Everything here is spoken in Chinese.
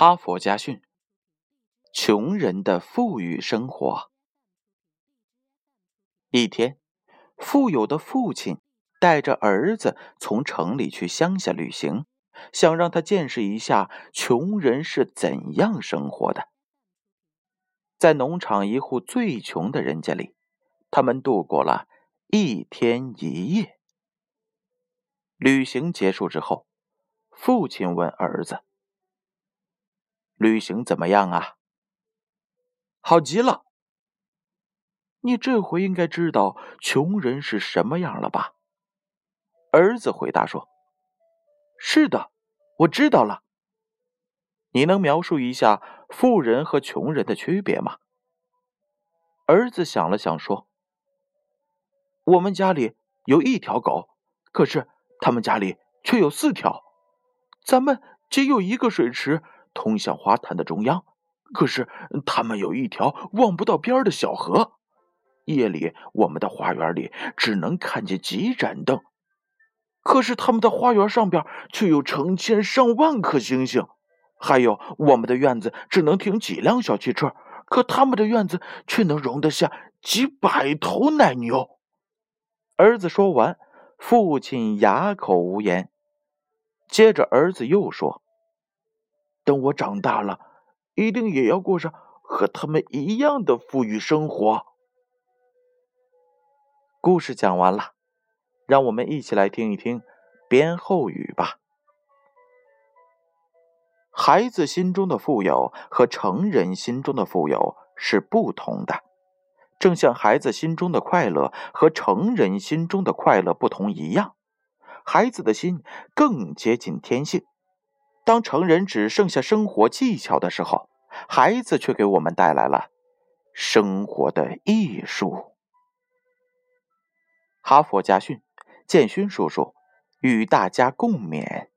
哈佛家训：穷人的富裕生活。一天，富有的父亲带着儿子从城里去乡下旅行，想让他见识一下穷人是怎样生活的。在农场一户最穷的人家里，他们度过了一天一夜。旅行结束之后，父亲问儿子。旅行怎么样啊？好极了。你这回应该知道穷人是什么样了吧？儿子回答说：“是的，我知道了。你能描述一下富人和穷人的区别吗？”儿子想了想说：“我们家里有一条狗，可是他们家里却有四条。咱们只有一个水池。”通向花坛的中央，可是他们有一条望不到边的小河。夜里，我们的花园里只能看见几盏灯，可是他们的花园上边却有成千上万颗星星。还有，我们的院子只能停几辆小汽车，可他们的院子却能容得下几百头奶牛。儿子说完，父亲哑口无言。接着，儿子又说。等我长大了，一定也要过上和他们一样的富裕生活。故事讲完了，让我们一起来听一听编后语吧。孩子心中的富有和成人心中的富有是不同的，正像孩子心中的快乐和成人心中的快乐不同一样，孩子的心更接近天性。当成人只剩下生活技巧的时候，孩子却给我们带来了生活的艺术。哈佛家训，建勋叔叔与大家共勉。